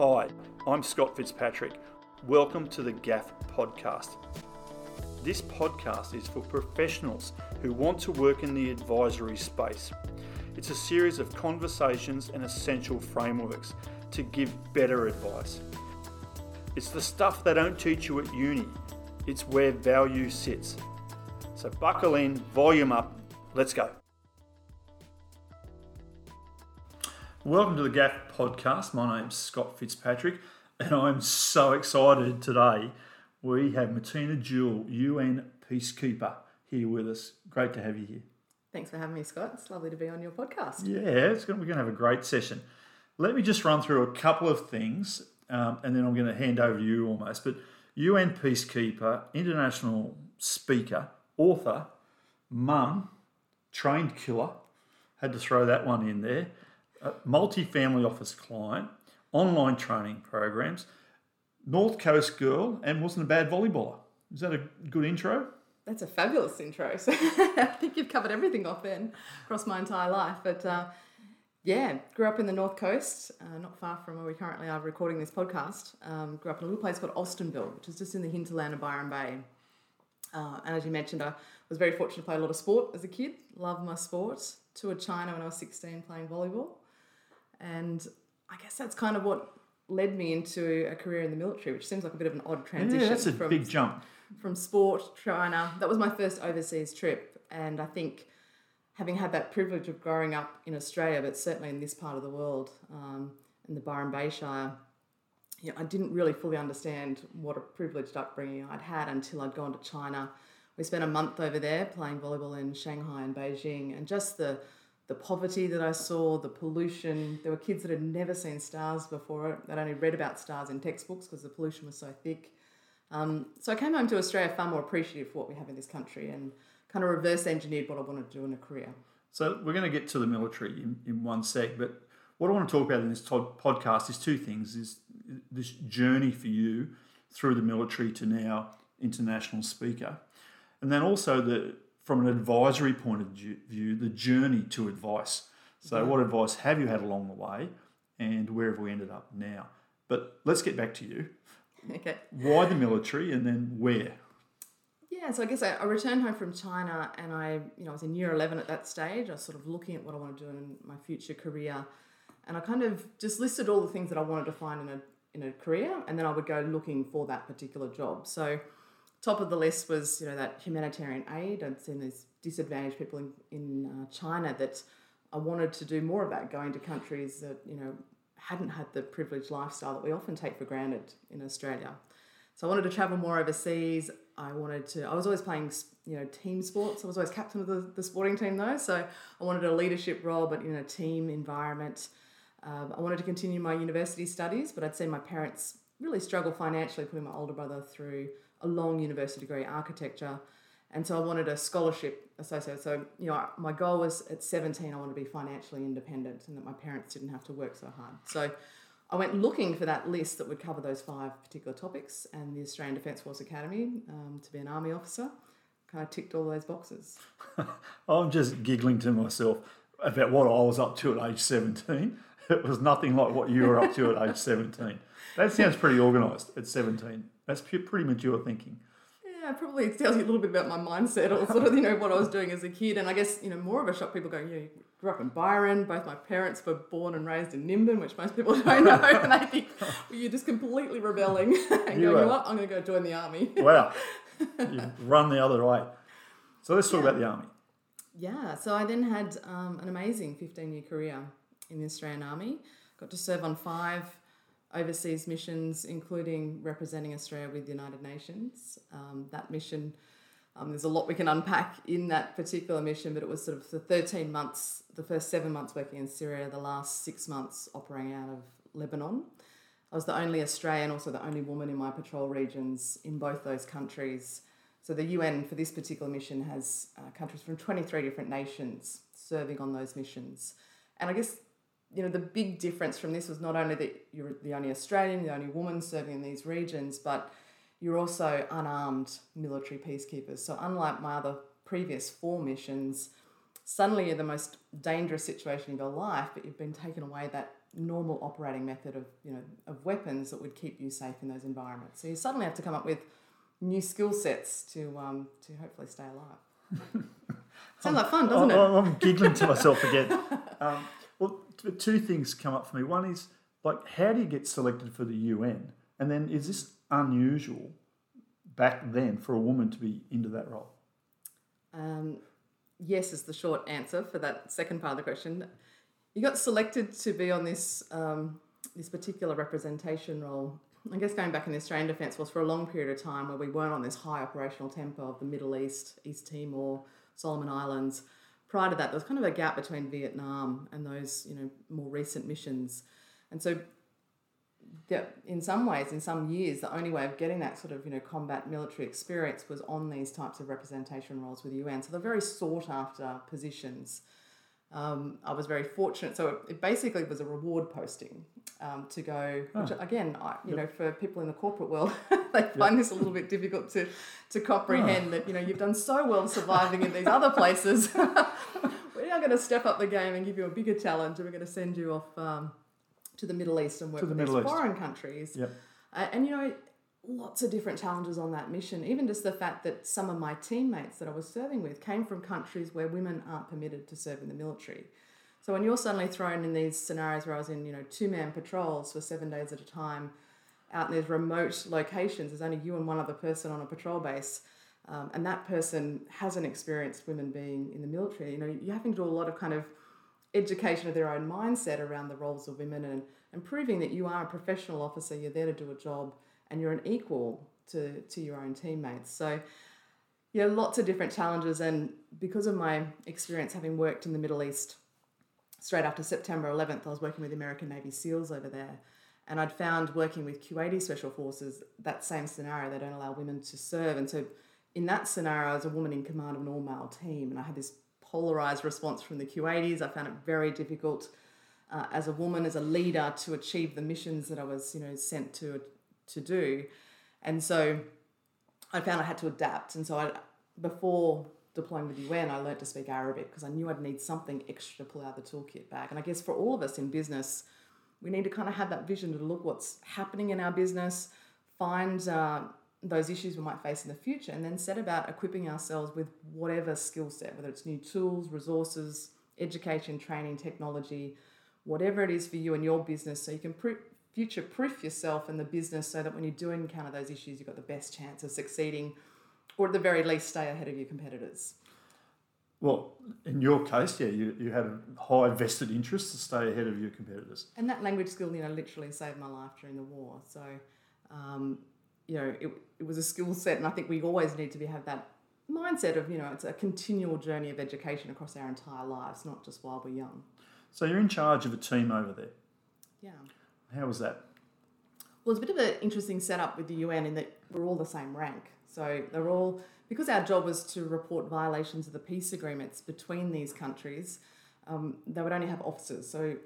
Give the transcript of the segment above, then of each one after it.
Hi, I'm Scott Fitzpatrick. Welcome to the GAF podcast. This podcast is for professionals who want to work in the advisory space. It's a series of conversations and essential frameworks to give better advice. It's the stuff they don't teach you at uni, it's where value sits. So buckle in, volume up, let's go. Welcome to the GAF podcast. My name's Scott Fitzpatrick, and I'm so excited today. We have Matina Jewell, UN Peacekeeper, here with us. Great to have you here. Thanks for having me, Scott. It's lovely to be on your podcast. Yeah, it's going, we're going to have a great session. Let me just run through a couple of things, um, and then I'm going to hand over to you almost. But UN Peacekeeper, international speaker, author, mum, trained killer, had to throw that one in there multi-family office client, online training programs, North Coast girl, and wasn't a bad volleyballer. Is that a good intro? That's a fabulous intro. So I think you've covered everything off then across my entire life. But uh, yeah, grew up in the North Coast, uh, not far from where we currently are recording this podcast. Um, grew up in a little place called Austinville, which is just in the hinterland of Byron Bay. Uh, and as you mentioned, I was very fortunate to play a lot of sport as a kid. Loved my sport. Toured China when I was 16 playing volleyball. And I guess that's kind of what led me into a career in the military, which seems like a bit of an odd transition. Yeah, that's a from, big jump. From sport, China. That was my first overseas trip. And I think having had that privilege of growing up in Australia, but certainly in this part of the world, um, in the Byron Bay Shire, you know, I didn't really fully understand what a privileged upbringing I'd had until I'd gone to China. We spent a month over there playing volleyball in Shanghai and Beijing, and just the the poverty that I saw, the pollution. There were kids that had never seen stars before. They'd only read about stars in textbooks because the pollution was so thick. Um, so I came home to Australia far more appreciative for what we have in this country and kind of reverse engineered what I wanted to do in a career. So we're going to get to the military in, in one sec, but what I want to talk about in this podcast is two things: is this journey for you through the military to now international speaker, and then also the from an advisory point of view, the journey to advice. So, what advice have you had along the way, and where have we ended up now? But let's get back to you. Okay. Why the military, and then where? Yeah, so I guess I, I, returned home from China, and I, you know, I was in year eleven at that stage. I was sort of looking at what I want to do in my future career, and I kind of just listed all the things that I wanted to find in a in a career, and then I would go looking for that particular job. So top of the list was you know that humanitarian aid. I'd seen these disadvantaged people in in uh, China that I wanted to do more of that, going to countries that you know hadn't had the privileged lifestyle that we often take for granted in Australia. So I wanted to travel more overseas. I wanted to. I was always playing, you know, team sports. I was always captain of the, the sporting team though. So I wanted a leadership role, but in a team environment. Um, I wanted to continue my university studies, but I'd seen my parents really struggle financially, putting my older brother through a long university degree, architecture. And so I wanted a scholarship associated. So, you know, my goal was at 17, I wanted to be financially independent and that my parents didn't have to work so hard. So I went looking for that list that would cover those five particular topics, and the Australian Defence Force Academy um, to be an Army officer kind of ticked all those boxes. I'm just giggling to myself about what I was up to at age 17. It was nothing like what you were up to at age 17. That sounds pretty organised at 17. That's pretty mature thinking. Yeah, probably it tells you a little bit about my mindset or sort of, you know, what I was doing as a kid. And I guess, you know, more of a shock people going, you, know, you grew up in Byron. Both my parents were born and raised in Nimbin, which most people don't know. and they think well, you're just completely rebelling and you going, you know what, I'm going to go join the army. wow. You run the other way. So let's talk yeah. about the army. Yeah, so I then had um, an amazing 15 year career in the Australian Army. Got to serve on five overseas missions, including representing Australia with the United Nations. Um, that mission, um, there's a lot we can unpack in that particular mission, but it was sort of the 13 months, the first seven months working in Syria, the last six months operating out of Lebanon. I was the only Australian, also the only woman in my patrol regions in both those countries. So the UN for this particular mission has uh, countries from 23 different nations serving on those missions. And I guess you know, the big difference from this was not only that you're the only Australian, the only woman serving in these regions, but you're also unarmed military peacekeepers. So, unlike my other previous four missions, suddenly you're the most dangerous situation of your life, but you've been taken away that normal operating method of you know of weapons that would keep you safe in those environments. So you suddenly have to come up with new skill sets to um, to hopefully stay alive. Sounds like fun, doesn't I'm, it? I'm giggling to myself again. Um, well, two things come up for me. One is like, how do you get selected for the UN? And then, is this unusual back then for a woman to be into that role? Um, yes, is the short answer for that second part of the question. You got selected to be on this um, this particular representation role. I guess going back in the Australian Defence Force for a long period of time where we weren't on this high operational tempo of the Middle East, East Timor, Solomon Islands. Prior to that, there was kind of a gap between Vietnam and those you know more recent missions, and so in some ways, in some years, the only way of getting that sort of you know combat military experience was on these types of representation roles with the UN. So they're very sought after positions. Um, I was very fortunate. So it, it basically was a reward posting um, to go. Which again, I, you know, for people in the corporate world, they find this a little bit difficult to to comprehend that you know you've done so well surviving in these other places. we're now going to step up the game and give you a bigger challenge, and we're going to send you off. Um, to the Middle East and work To the with these East. foreign countries. Yep. Uh, and you know, lots of different challenges on that mission. Even just the fact that some of my teammates that I was serving with came from countries where women aren't permitted to serve in the military. So when you're suddenly thrown in these scenarios where I was in, you know, two man patrols for seven days at a time, out in these remote locations, there's only you and one other person on a patrol base. Um, and that person hasn't experienced women being in the military. You know, you're having to do a lot of kind of education of their own mindset around the roles of women and, and proving that you are a professional officer, you're there to do a job, and you're an equal to, to your own teammates. So, yeah, lots of different challenges. And because of my experience having worked in the Middle East straight after September 11th, I was working with American Navy SEALs over there. And I'd found working with Kuwaiti Special Forces, that same scenario, they don't allow women to serve. And so, in that scenario, I was a woman in command of an all male team, and I had this polarized response from the Kuwaitis. I found it very difficult uh, as a woman, as a leader, to achieve the missions that I was, you know, sent to to do. And so I found I had to adapt. And so I, before deploying with UN, I learned to speak Arabic because I knew I'd need something extra to pull out the toolkit bag. And I guess for all of us in business, we need to kind of have that vision to look what's happening in our business, find uh, those issues we might face in the future, and then set about equipping ourselves with whatever skill set, whether it's new tools, resources, education, training, technology, whatever it is for you and your business, so you can pro- future proof yourself and the business so that when you do encounter those issues, you've got the best chance of succeeding or at the very least stay ahead of your competitors. Well, in your case, yeah, you, you had a high vested interest to stay ahead of your competitors. And that language skill, you know, literally saved my life during the war. So, um, you know, it, it was a skill set, and I think we always need to be have that mindset of, you know, it's a continual journey of education across our entire lives, not just while we're young. So you're in charge of a team over there. Yeah. How was that? Well, it's a bit of an interesting setup with the UN in that we're all the same rank. So they're all, because our job was to report violations of the peace agreements between these countries, um, they would only have officers. So,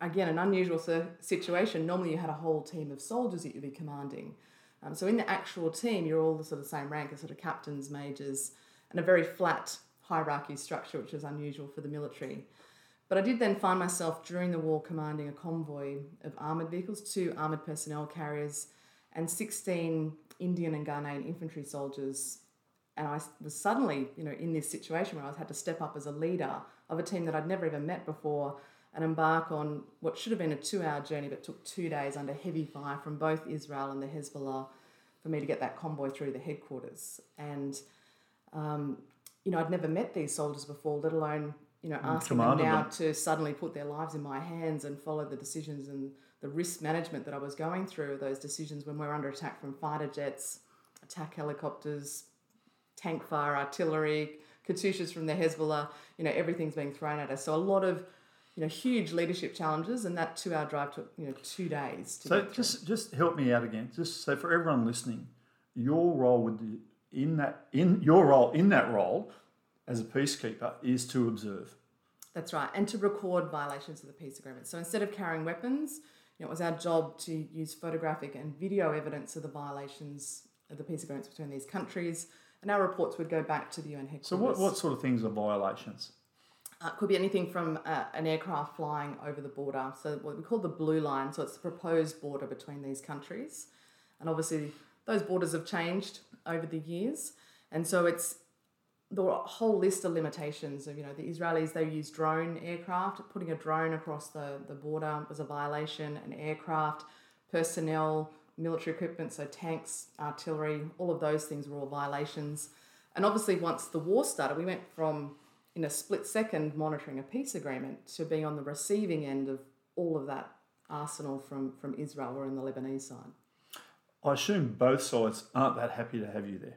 again, an unusual situation. Normally, you had a whole team of soldiers that you'd be commanding. Um, so, in the actual team, you're all the sort of same rank as sort of captains, majors, and a very flat hierarchy structure, which is unusual for the military. But I did then find myself during the war commanding a convoy of armoured vehicles, two armoured personnel carriers, and 16 Indian and Ghanaian infantry soldiers. And I was suddenly, you know, in this situation where I had to step up as a leader of a team that I'd never even met before and embark on what should have been a two hour journey but took two days under heavy fire from both Israel and the Hezbollah for me to get that convoy through the headquarters. And, um, you know, I'd never met these soldiers before, let alone, you know, mm, asking them now them. to suddenly put their lives in my hands and follow the decisions and the risk management that I was going through, those decisions when we're under attack from fighter jets, attack helicopters, tank fire, artillery, Katyushas from the Hezbollah, you know, everything's being thrown at us. So a lot of, you know, huge leadership challenges and that two hour drive took, you know, two days to So just just help me out again. Just so for everyone listening, your role with the in that in your role in that role as a peacekeeper is to observe. That's right, and to record violations of the peace agreement. So instead of carrying weapons, you know, it was our job to use photographic and video evidence of the violations of the peace agreements between these countries, and our reports would go back to the UN headquarters. So what, what sort of things are violations? Uh, could be anything from uh, an aircraft flying over the border, so what we call the blue line. So it's the proposed border between these countries, and obviously those borders have changed over the years, and so it's the whole list of limitations of you know the Israelis they use drone aircraft putting a drone across the, the border was a violation an aircraft personnel military equipment so tanks artillery all of those things were all violations. And obviously once the war started we went from in a split second monitoring a peace agreement to being on the receiving end of all of that arsenal from from Israel or in the Lebanese side. I assume both sides aren't that happy to have you there.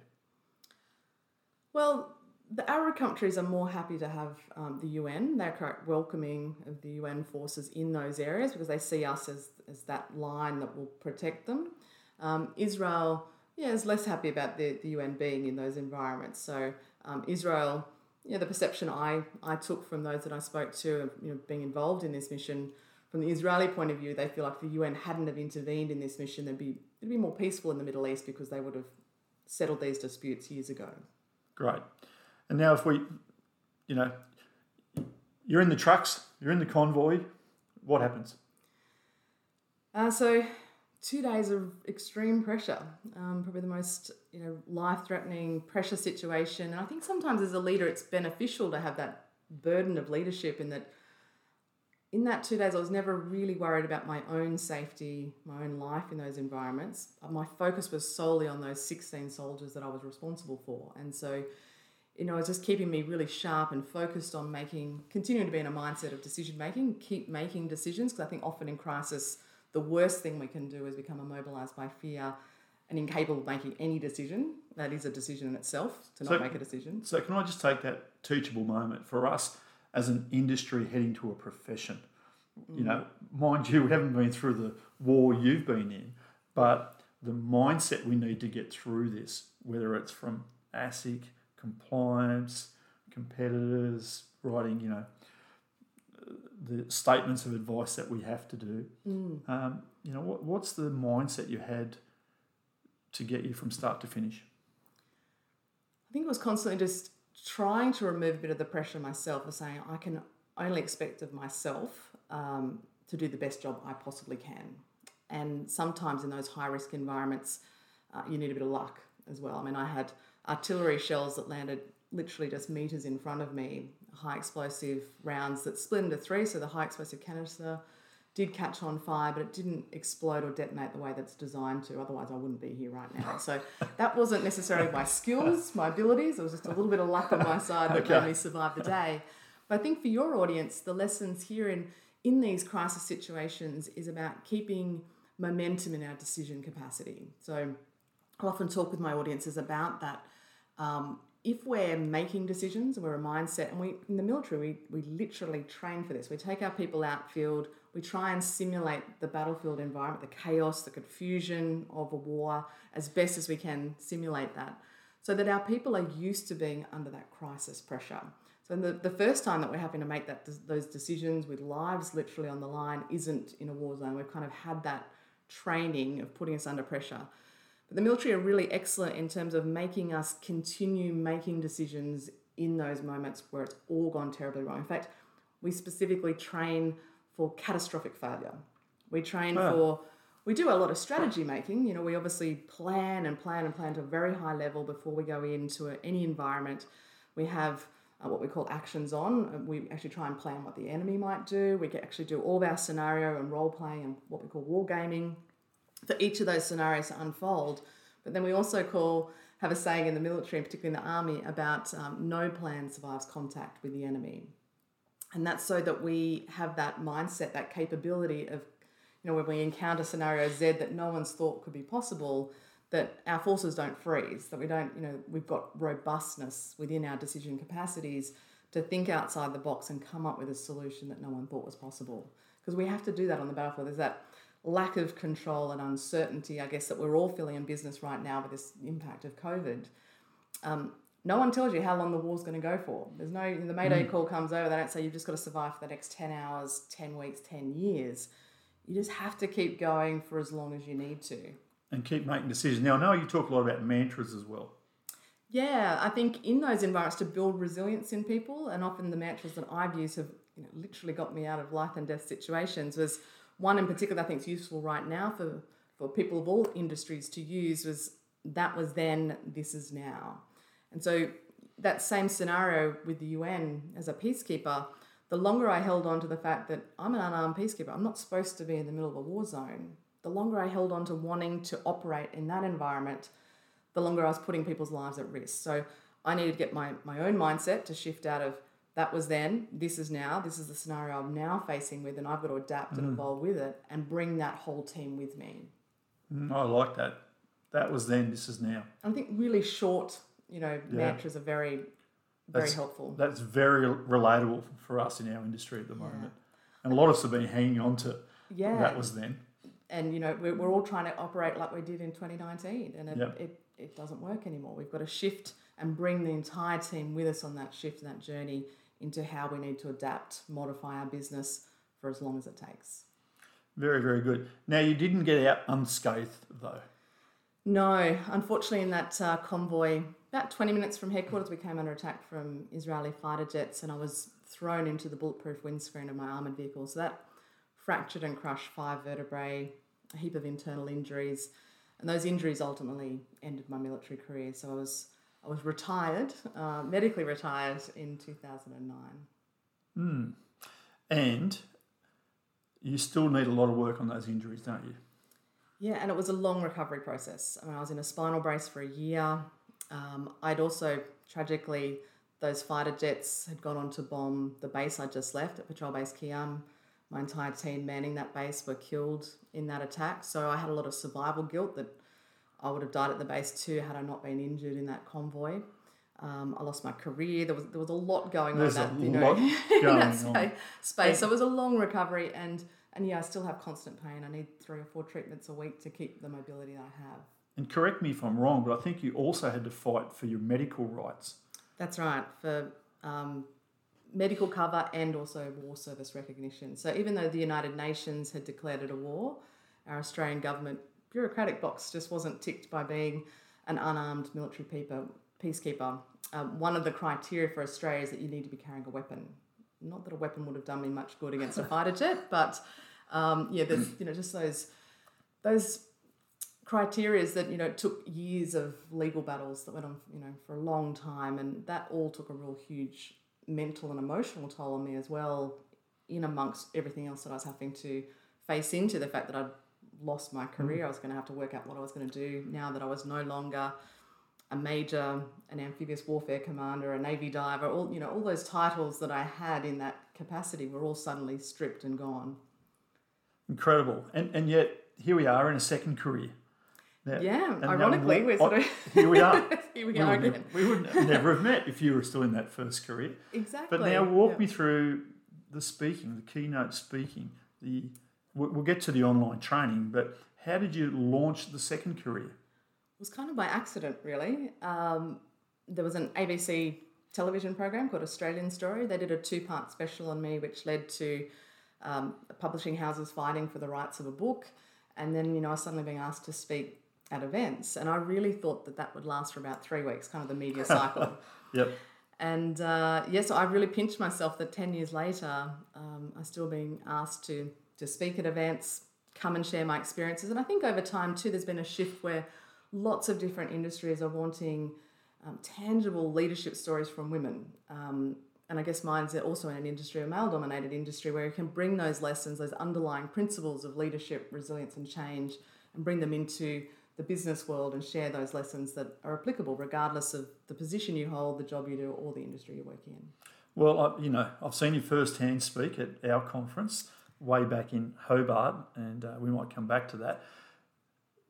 Well the Arab countries are more happy to have um, the UN. They're quite welcoming of the UN forces in those areas because they see us as, as that line that will protect them. Um, Israel, yeah, is less happy about the, the UN being in those environments. So um, Israel, yeah, the perception I, I took from those that I spoke to, of you know, being involved in this mission, from the Israeli point of view, they feel like the UN hadn't have intervened in this mission, there'd be it'd be more peaceful in the Middle East because they would have settled these disputes years ago. Great. And now, if we, you know, you're in the trucks, you're in the convoy, what happens? Uh, so, two days of extreme pressure, um, probably the most you know life-threatening pressure situation. And I think sometimes as a leader, it's beneficial to have that burden of leadership. In that, in that two days, I was never really worried about my own safety, my own life in those environments. My focus was solely on those 16 soldiers that I was responsible for, and so you know, it's just keeping me really sharp and focused on making, continuing to be in a mindset of decision making, keep making decisions. Because I think often in crisis, the worst thing we can do is become immobilized by fear and incapable of making any decision. That is a decision in itself to not so, make a decision. So, can I just take that teachable moment for us as an industry heading to a profession? Mm. You know, mind you, we haven't been through the war you've been in, but the mindset we need to get through this, whether it's from ASIC, compliance, competitors, writing, you know, the statements of advice that we have to do. Mm. Um, you know, what, what's the mindset you had to get you from start to finish? I think it was constantly just trying to remove a bit of the pressure myself of saying I can only expect of myself um, to do the best job I possibly can. And sometimes in those high risk environments, uh, you need a bit of luck as well. I mean, I had artillery shells that landed literally just meters in front of me, high explosive rounds that split into three. So the high explosive canister did catch on fire, but it didn't explode or detonate the way that's designed to. Otherwise, I wouldn't be here right now. So that wasn't necessarily my skills, my abilities. It was just a little bit of luck on my side that okay. made me survive the day. But I think for your audience, the lessons here in in these crisis situations is about keeping momentum in our decision capacity. So I often talk with my audiences about that um, if we're making decisions and we're a mindset, and we in the military we, we literally train for this. We take our people outfield, we try and simulate the battlefield environment, the chaos, the confusion of a war as best as we can simulate that, so that our people are used to being under that crisis pressure. So the, the first time that we're having to make that those decisions with lives literally on the line isn't in a war zone. We've kind of had that training of putting us under pressure. The military are really excellent in terms of making us continue making decisions in those moments where it's all gone terribly wrong. In fact, we specifically train for catastrophic failure. We train oh. for we do a lot of strategy making. You know, we obviously plan and plan and plan to a very high level before we go into a, any environment. We have uh, what we call actions on. We actually try and plan what the enemy might do. We actually do all of our scenario and role playing and what we call war gaming for each of those scenarios to unfold. But then we also call, have a saying in the military, and particularly in the army, about um, no plan survives contact with the enemy. And that's so that we have that mindset, that capability of, you know, when we encounter scenario Z that no one's thought could be possible, that our forces don't freeze, that we don't, you know, we've got robustness within our decision capacities to think outside the box and come up with a solution that no one thought was possible. Because we have to do that on the battlefield. There's that lack of control and uncertainty, I guess, that we're all feeling in business right now with this impact of COVID. Um, no one tells you how long the war's going to go for. There's no, the Mayday mm. call comes over, they don't say you've just got to survive for the next 10 hours, 10 weeks, 10 years. You just have to keep going for as long as you need to. And keep making decisions. Now, I know you talk a lot about mantras as well. Yeah, I think in those environments to build resilience in people, and often the mantras that I've used have you know, literally got me out of life and death situations. Was one in particular I think is useful right now for for people of all industries to use was that was then, this is now, and so that same scenario with the UN as a peacekeeper. The longer I held on to the fact that I'm an unarmed peacekeeper, I'm not supposed to be in the middle of a war zone. The longer I held on to wanting to operate in that environment, the longer I was putting people's lives at risk. So I needed to get my, my own mindset to shift out of that was then, this is now, this is the scenario I'm now facing with, and I've got to adapt and evolve with it and bring that whole team with me. Mm, I like that. That was then, this is now. I think really short, you know, Yeah. mantras are very, very That's- helpful. That's very relatable for us in our industry at the moment. And a lot of us have been hanging on to Yeah. that was then. and you know we're, we're all trying to operate like we did in 2019 and it, Yep. it, it doesn't work anymore we've got to shift and bring the entire team with us on that shift and that journey into how we need to adapt modify our business for as long as it takes Very, very good. Now, you didn't get out unscathed, though. no unfortunately in that uh, convoy about 20 minutes from headquarters we came under attack from israeli fighter jets and i was thrown into the bulletproof windscreen of my armored vehicle so that fractured and crushed five vertebrae a heap of internal injuries and those injuries ultimately ended my military career. So I was I was retired, uh, medically retired in two thousand and nine. And you still need a lot of work on those injuries, don't you? Yeah, and it was a long recovery process. I mean, I was in a spinal brace for a year. Um, I'd also tragically those fighter jets had gone on to bomb the base I just left at Patrol Base Khiam. My entire team manning that base were killed in that attack. So I had a lot of survival guilt that I would have died at the base too had I not been injured in that convoy. Um, I lost my career. There was there was a lot going There's on that, you know, in that space. So it was a long recovery, and and yeah, I still have constant pain. I need three or four treatments a week to keep the mobility I have. And correct me if I'm wrong, but I think you also had to fight for your medical rights. That's right for um, medical cover and also war service recognition. So even though the United Nations had declared it a war, our Australian government bureaucratic box just wasn't ticked by being an unarmed military peeper, peacekeeper. Um, one of the criteria for Australia is that you need to be carrying a weapon. Not that a weapon would have done me much good against a fighter jet, but um, yeah, there's you know just those those criteria that you know took years of legal battles that went on you know for a long time and that all took a real huge mental and emotional toll on me as well in amongst everything else that I was having to face into the fact that I'd lost my hmm. career I was going to have to work out what I was going to do now that I was no longer a major an amphibious warfare commander a navy diver all you know all those titles that I had in that capacity were all suddenly stripped and gone Incredible. And, and yet, here we are in a second career. Now- yeah ironically we're sort of here we are. here we, we, are would again never, we would never have met if you were still in that first career. exactly But now, walk Yeah. me through the speaking, the keynote speaking. The we'll get to the online training, but how did you launch the second career? It was kind of by accident, really. Um, there was an ABC television program called Australian Story. They did a two part special on me, which led to um, publishing houses fighting for the rights of a book. And then, you know, I was suddenly being asked to speak at events. And I really thought that that would last for about three weeks, kind of the media cycle. Yep. And uh, yes, I really pinched myself that 10 years later, um, I'm still being asked to, to speak at events, come and share my experiences. And I think over time, too, there's been a shift where lots of different industries are wanting um, tangible leadership stories from women. Um, and I guess mine's also in an industry, a male dominated industry, where you can bring those lessons, those underlying principles of leadership, resilience, and change, and bring them into the business world and share those lessons that are applicable regardless of the position you hold, the job you do, or the industry you're working in. Well, I, you know, I've seen you firsthand speak at our conference way back in Hobart, and uh, we might come back to that.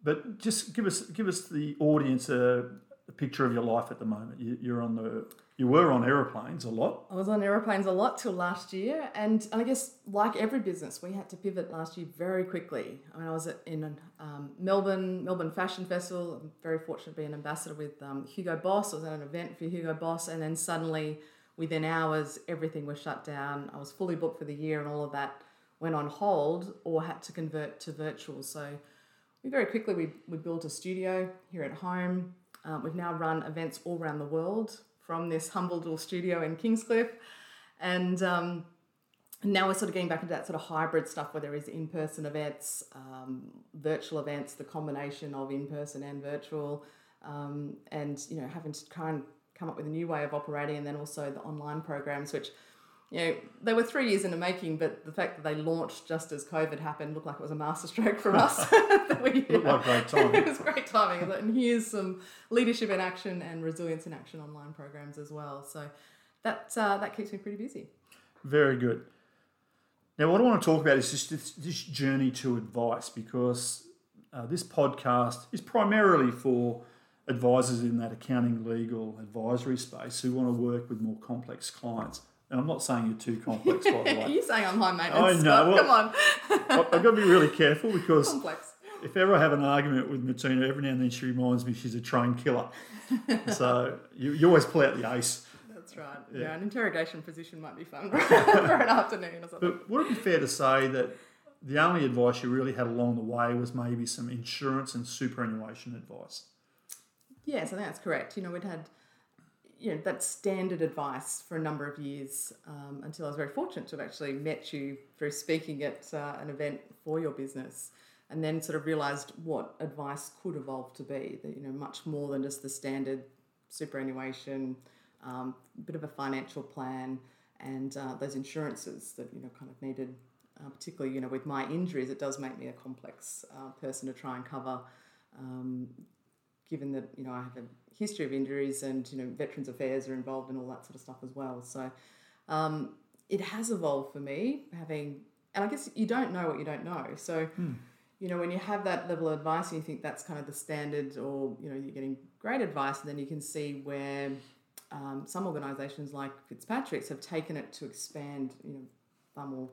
But just give us give us the audience a, a picture of your life at the moment. You, you're on the you were on aeroplanes a lot. I was on aeroplanes a lot till last year, and I guess like every business, we had to pivot last year very quickly. I mean, I was in um, Melbourne, Melbourne Fashion Festival. I'm very fortunate to be an ambassador with um, Hugo Boss. I was at an event for Hugo Boss, and then suddenly, within hours, everything was shut down. I was fully booked for the year, and all of that went on hold or had to convert to virtual. So we very quickly we, we built a studio here at home. Um, we've now run events all around the world from this humble little studio in Kingscliff. And um, now we're sort of getting back into that sort of hybrid stuff where there is in-person events, um, virtual events, the combination of in-person and virtual, um, and you know having to try and come up with a new way of operating, and then also the online programs, which you know they were three years in the making, but the fact that they launched just as COVID happened looked like it was a masterstroke from us. we, looked like great timing. it was great timing, and here's some leadership in action and resilience in action online programs as well. So that uh, that keeps me pretty busy. Very good. Now, what I want to talk about is just this, this journey to advice because uh, this podcast is primarily for advisors in that accounting, legal, advisory space who want to work with more complex clients. And I'm not saying you're too complex, by the way. you're saying I'm high maintenance. I know. Well, Come on. I've got to be really careful because complex. if ever I have an argument with Matina, every now and then she reminds me she's a trained killer. so you, you always pull out the ace. That's right. Yeah. yeah, an interrogation position might be fun for an afternoon or something. But would it be fair to say that the only advice you really had along the way was maybe some insurance and superannuation advice? Yes, I think that's correct. You know, we'd had you know that standard advice for a number of years um, until I was very fortunate to have actually met you through speaking at uh, an event for your business, and then sort of realised what advice could evolve to be. That you know much more than just the standard superannuation um, bit of a financial plan, and uh, those insurances that you know kind of needed. Uh, particularly, you know, with my injuries, it does make me a complex uh, person to try and cover. Um, given that you know I have a history of injuries, and you know, Veterans Affairs are involved in all that sort of stuff as well. So um, it has evolved for me, having, and I guess you don't know what you don't know. So. Hmm you know, when you have that level of advice and you think that's kind of the standard, or you know, you're getting great advice, and then you can see where um, some organisations like Fitzpatrick's have taken it to expand, you know, far more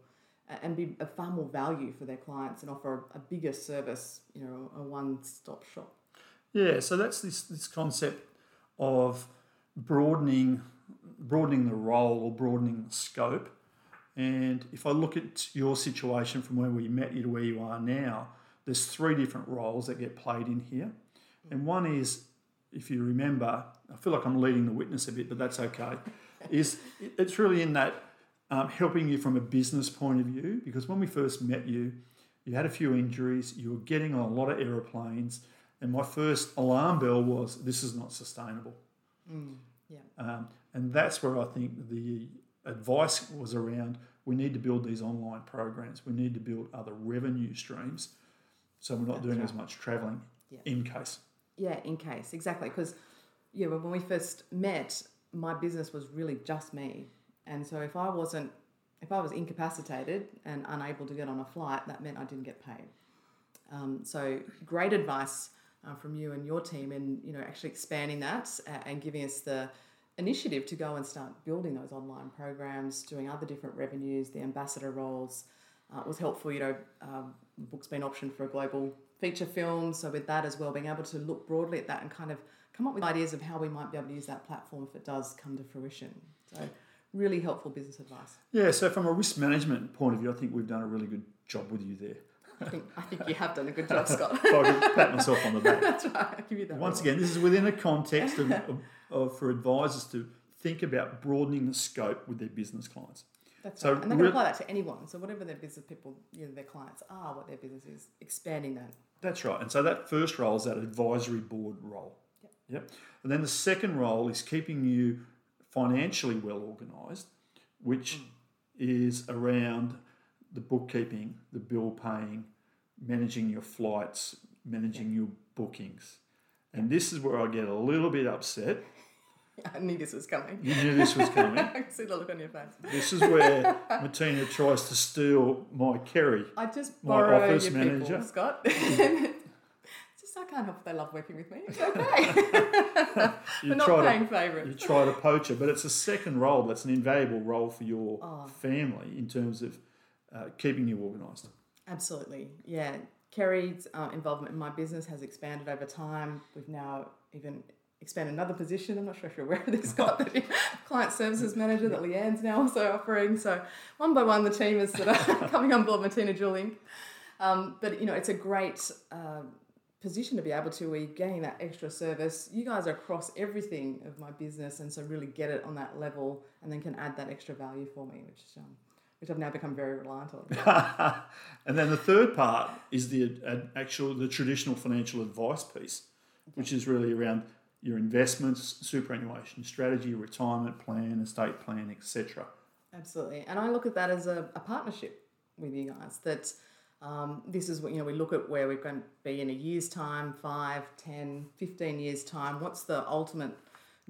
and be a far more value for their clients and offer a, a bigger service, you know, a one-stop shop. Yeah, so that's this this concept of broadening broadening the role or broadening the scope. And if I look at your situation from where we met you to where you are now, there's three different roles that get played in here. And one is if you remember, I feel like I'm leading the witness a bit, but that's okay. is it's really in that um, helping you from a business point of view because when we first met you, you had a few injuries, you were getting on a lot of aeroplanes, and my first alarm bell was this is not sustainable. Mm, yeah. Um, and that's where I think the advice was around we need to build these online programs, we need to build other revenue streams so we're not that's doing right. as much traveling yeah. in case. Yeah, in case, exactly. Because yeah, when we first met, my business was really just me. And so if I wasn't, if I was incapacitated and unable to get on a flight, that meant I didn't get paid. Um, so great advice uh, from you and your team in, you know, actually expanding that and giving us the initiative to go and start building those online programs, doing other different revenues, the ambassador roles. Uh, was helpful, you know, um, the book's been optioned for a global feature film. So with that as well, being able to look broadly at that and kind of come up with ideas of how we might be able to use that platform if it does come to fruition. So really helpful business advice. Yeah, so from a risk management point of view, I think we've done a really good job with you there. I think, I think you have done a good job, Scott. I pat myself on the back. That's right. I'll give you that. Once again, this is within a context of, of, of, for advisors to think about broadening the scope with their business clients. That's so right. And they can re- apply that to anyone. So whatever their business people, you know, their clients are, what their business is, expanding that. That's right. And so that first role is that advisory board role. Yep. yep. And then the second role is keeping you financially well organised, which mm. is around the bookkeeping, the bill paying, managing your flights, managing your bookings. And this is where I get a little bit upset I knew this was coming. You knew this was coming. I can see the look on your face. This is where Matina tries to steal my Kerry. I just borrow my office your manager. people, Scott. just I can't help if they love working with me. It's okay. We're not paying favourites. You try to poach her, but it's a second role. That's an invaluable role for your oh. family in terms of uh, keeping you organised. Absolutely, yeah. Kerry's uh, involvement in my business has expanded over time. We've now even expanded another position. I'm not sure if you're aware of this, Scott, but client services manager that Leanne's now also offering. So one by one, the team is sort of coming on board Matina Jewell. Um, but you know, it's a great uh, position to be able to where you're getting that extra service. You guys are across everything of my business, and so really get it on that level, and then can add that extra value for me, which um, which I've now become very reliant on. and then the third part is the uh, actual the traditional financial advice piece, which is really around your investments, superannuation strategy, retirement plan, estate plan, etc. Absolutely, and I look at that as a, a partnership with you guys. That um, this is what you know we look at where we're going to be in a year's time, 5, 10, 15 years time. What's the ultimate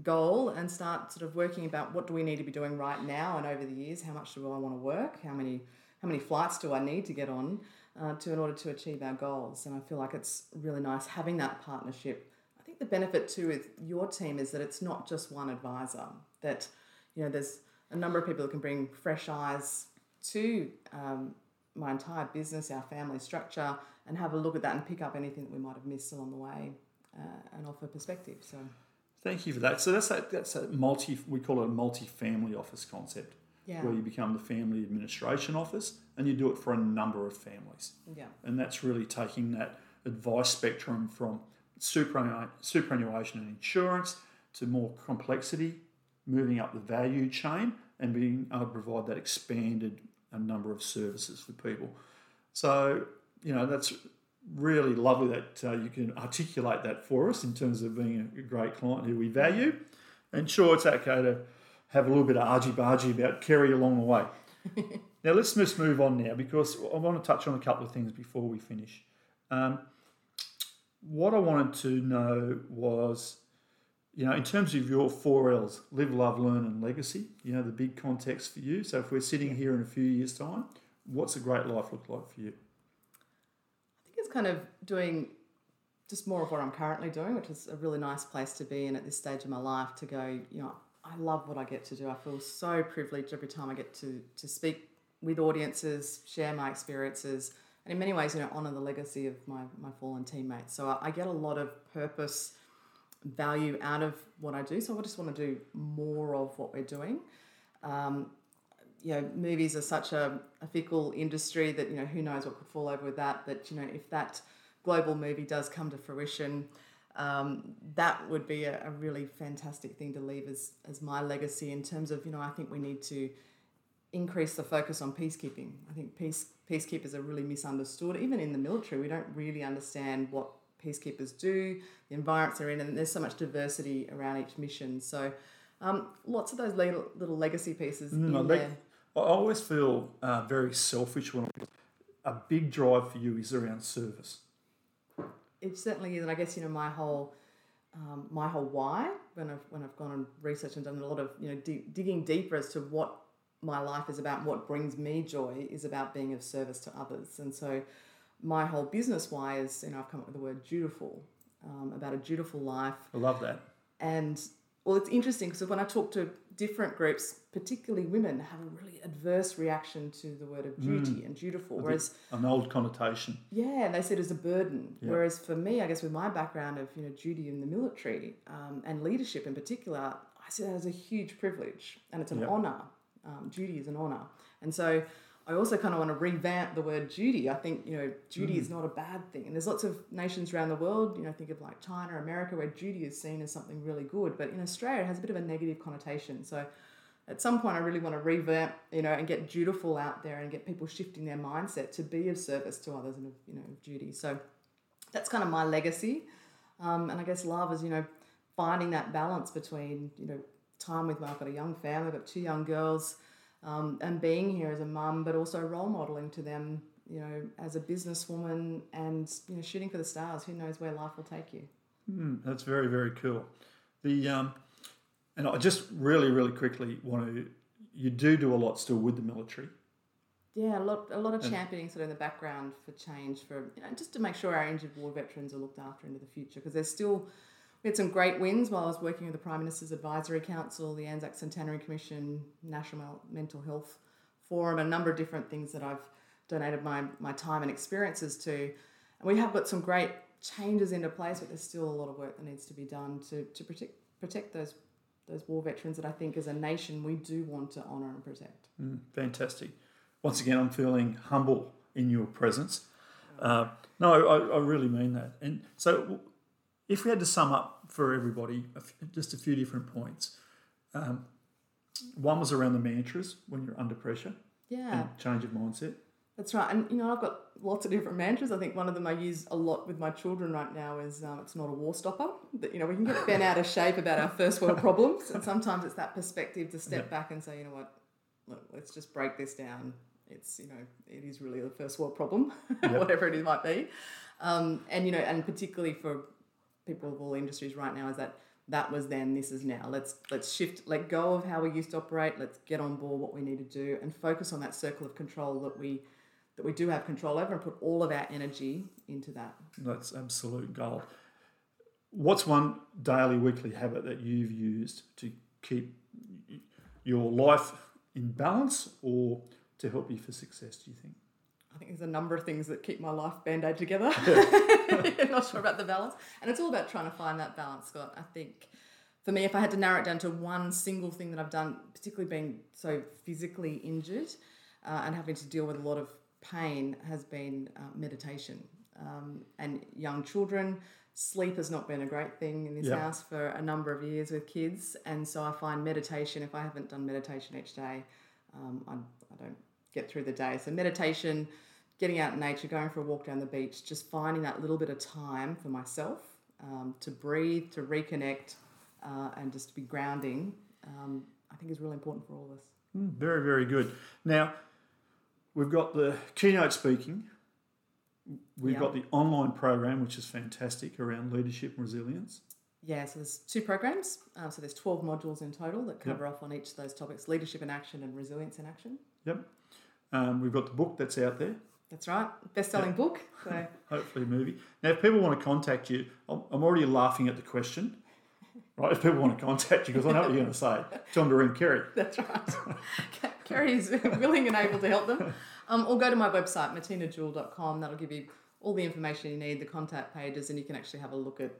goal and start sort of working about what do we need to be doing right now and over the years how much do i want to work? How many how many flights do i need to get on uh, to in order to achieve our goals? And i feel like it's really nice having that partnership. I think the benefit too with your team is that it's not just one advisor that you know there's a number of people that can bring fresh eyes to um, my entire business our family structure and have a look at that and pick up anything that we might have missed along the way uh, and offer perspective so Thank you for that. So that's a, that's a multi, we call it a multi-family office concept, yeah. where you become the family administration office and you do it for a number of families. Yeah. And that's really taking that advice spectrum from superannuation and insurance to more complexity, moving up the value chain and being able to provide that expanded a number of services for people. So, you know, that's really lovely that uh, you can articulate that for us in terms of being a great client who we value. And sure, it's okay to have a little bit of argy bargy about Kerry along the way. now, let's just move on now because I want to touch on a couple of things before we finish. Um, what I wanted to know was, you know, in terms of your four L's live, love, learn, and legacy, you know, the big context for you. So, if we're sitting here in a few years' time, what's a great life look like for you? It's kind of doing just more of what I'm currently doing, which is a really nice place to be in at this stage of my life to go, you know, I love what I get to do. I feel so privileged every time I get to to speak with audiences, share my experiences, and in many ways, you know, honor the legacy of my, my fallen teammates. So I, I get a lot of purpose, value out of what I do. So I just want to do more of what we're doing. Um, you know, movies are such a, a fickle industry that, you know, who knows what could fall over with that. But, you know, if that global movie does come to fruition, um, that would be a, a, really fantastic thing to leave as, as my legacy in terms of, you know, I think we need to increase the focus on peacekeeping. I think peace peacekeepers are really misunderstood. Even in the military, we don't really understand what peacekeepers do, the environments they're in, and there's so much diversity around each mission. So um, lots of those little, little legacy pieces mm, in there. I always feel uh, very selfish when a big drive for you is around service. It certainly is, and I guess you know my whole um, my whole why when I've when I've gone and researched and done a lot of you know digging deeper as to what my life is about, what brings me joy is about being of service to others, and so my whole business why is you know I've come up with the word dutiful um, about a dutiful life. I love that. And well, it's interesting because when I talk to different groups, particularly women, have a really adverse reaction to the word of mm. duty mm. and dutiful. Whereas an old connotation. Yeah, and they said it as a burden. Yeah. Whereas for me, I guess with my background of you know duty in the military um, and leadership in particular, I see that as a huge privilege and it's an yep. honour. Um, duty is an honour, and so I also kind of want to revamp the word duty. I think, you know, duty mm. is not a bad thing. And there's lots of nations around the world, you know, think of like China, America, where duty is seen as something really good. But in Australia, it has a bit of a negative connotation. So at some point, I really want to revamp, you know, and get dutiful out there and get people shifting their mindset to be of service to others and of, you know, of duty. So that's kind of my legacy. Um, and I guess love is, you know, finding that balance between, you know, time with my, I've got a young family, I've got two young girls, um, and being here as a mum, but also role modeling to them, you know, as a businesswoman and you know, shooting for the stars. Who knows where life will take you? Mm, that's very very cool. The um, and I just really really quickly want to. You do do a lot still with the military. Yeah, a lot, a lot of championing sort of in the background for change, for you know, just to make sure our injured war veterans are looked after into the future because there's still had some great wins while I was working with the Prime Minister's Advisory Council, the Anzac Centenary Commission, National Mental Health Forum, a number of different things that I've donated my, my time and experiences to. And we have got some great changes into place, but there's still a lot of work that needs to be done to, to protect protect those those war veterans that I think as a nation we do want to honour and protect. Mm, fantastic. Once again, I'm feeling humble in your presence. Uh, no, I, I really mean that. And so, if we had to sum up for everybody a f- just a few different points, um, one was around the mantras when you're under pressure Yeah. and change of mindset. That's right. And, you know, I've got lots of different mantras. I think one of them I use a lot with my children right now is um, it's not a war stopper. That, you know, we can get bent out of shape about our first world problems. And sometimes it's that perspective to step back and say, you know what, look, let's just break this down. It's, you know, it is really a first world problem, whatever it might be. Um, and, you know, and particularly for people of all industries right now is that that was then, this is now. Let's let's shift, let go of how we used to operate. Let's get on board what we need to do and focus on that circle of control that we that we do have control over and put all of our energy into that. That's absolute gold. What's one daily, weekly habit that you've used to keep your life in balance or to help you for success, do you think? I think there's a number of things that keep my life band aid together. Not sure about the balance. And it's all about trying to find that balance, Scott. I think for me, if I had to narrow it down to one single thing that I've done, particularly being so physically injured uh, and having to deal with a lot of pain, has been uh, meditation. Um, and young children, sleep has not been a great thing in this Yeah. house for a number of years with kids. And so I find meditation, if I haven't done meditation each day, um, I, I don't get through the day. So meditation, getting out in nature, going for a walk down the beach, just finding that little bit of time for myself um, to breathe, to reconnect, uh, and just to be grounding, um, I think is really important for all of us. Mm, very, very good. Now, we've got the keynote speaking. We've Yeah. got the online program, which is fantastic around leadership and resilience. Yeah, so there's two programs. Um, so there's 12 modules in total that cover off on each of those topics leadership in action and resilience in action. Yep. Um, we've got the book that's out there, That's right, best selling book. So hopefully a movie. Now, if people want to contact you, I'm I'm already laughing at the question, right? If people want to contact you, because I know what you're going to say, tell them to ring Kerry. That's right. Kerry is willing and able to help them. Um, or go to my website, matinajewell.com. That'll give you all the information you need, the contact pages, and you can actually have a look at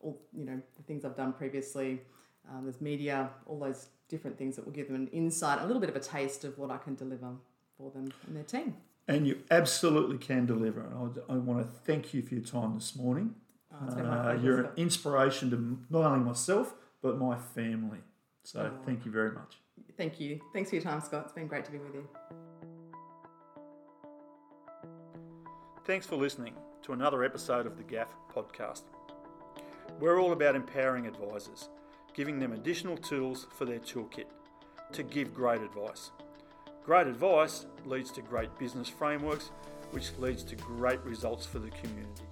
all you know the things I've done previously. Um, there's media, all those different things that will give them an insight, a little bit of a taste of what I can deliver for them and their team. And you absolutely can deliver. And I, I want to thank you for your time this morning. Oh, it's been my Uh, you're an inspiration to not only myself, but my family. So Oh. thank you very much. Thank you. Thanks for your time, Scott. It's been great to be with you. Thanks for listening to another episode of the GAF podcast. We're all about empowering advisors, giving them additional tools for their toolkit to give great advice. Great advice leads to great business frameworks, which leads to great results for the community.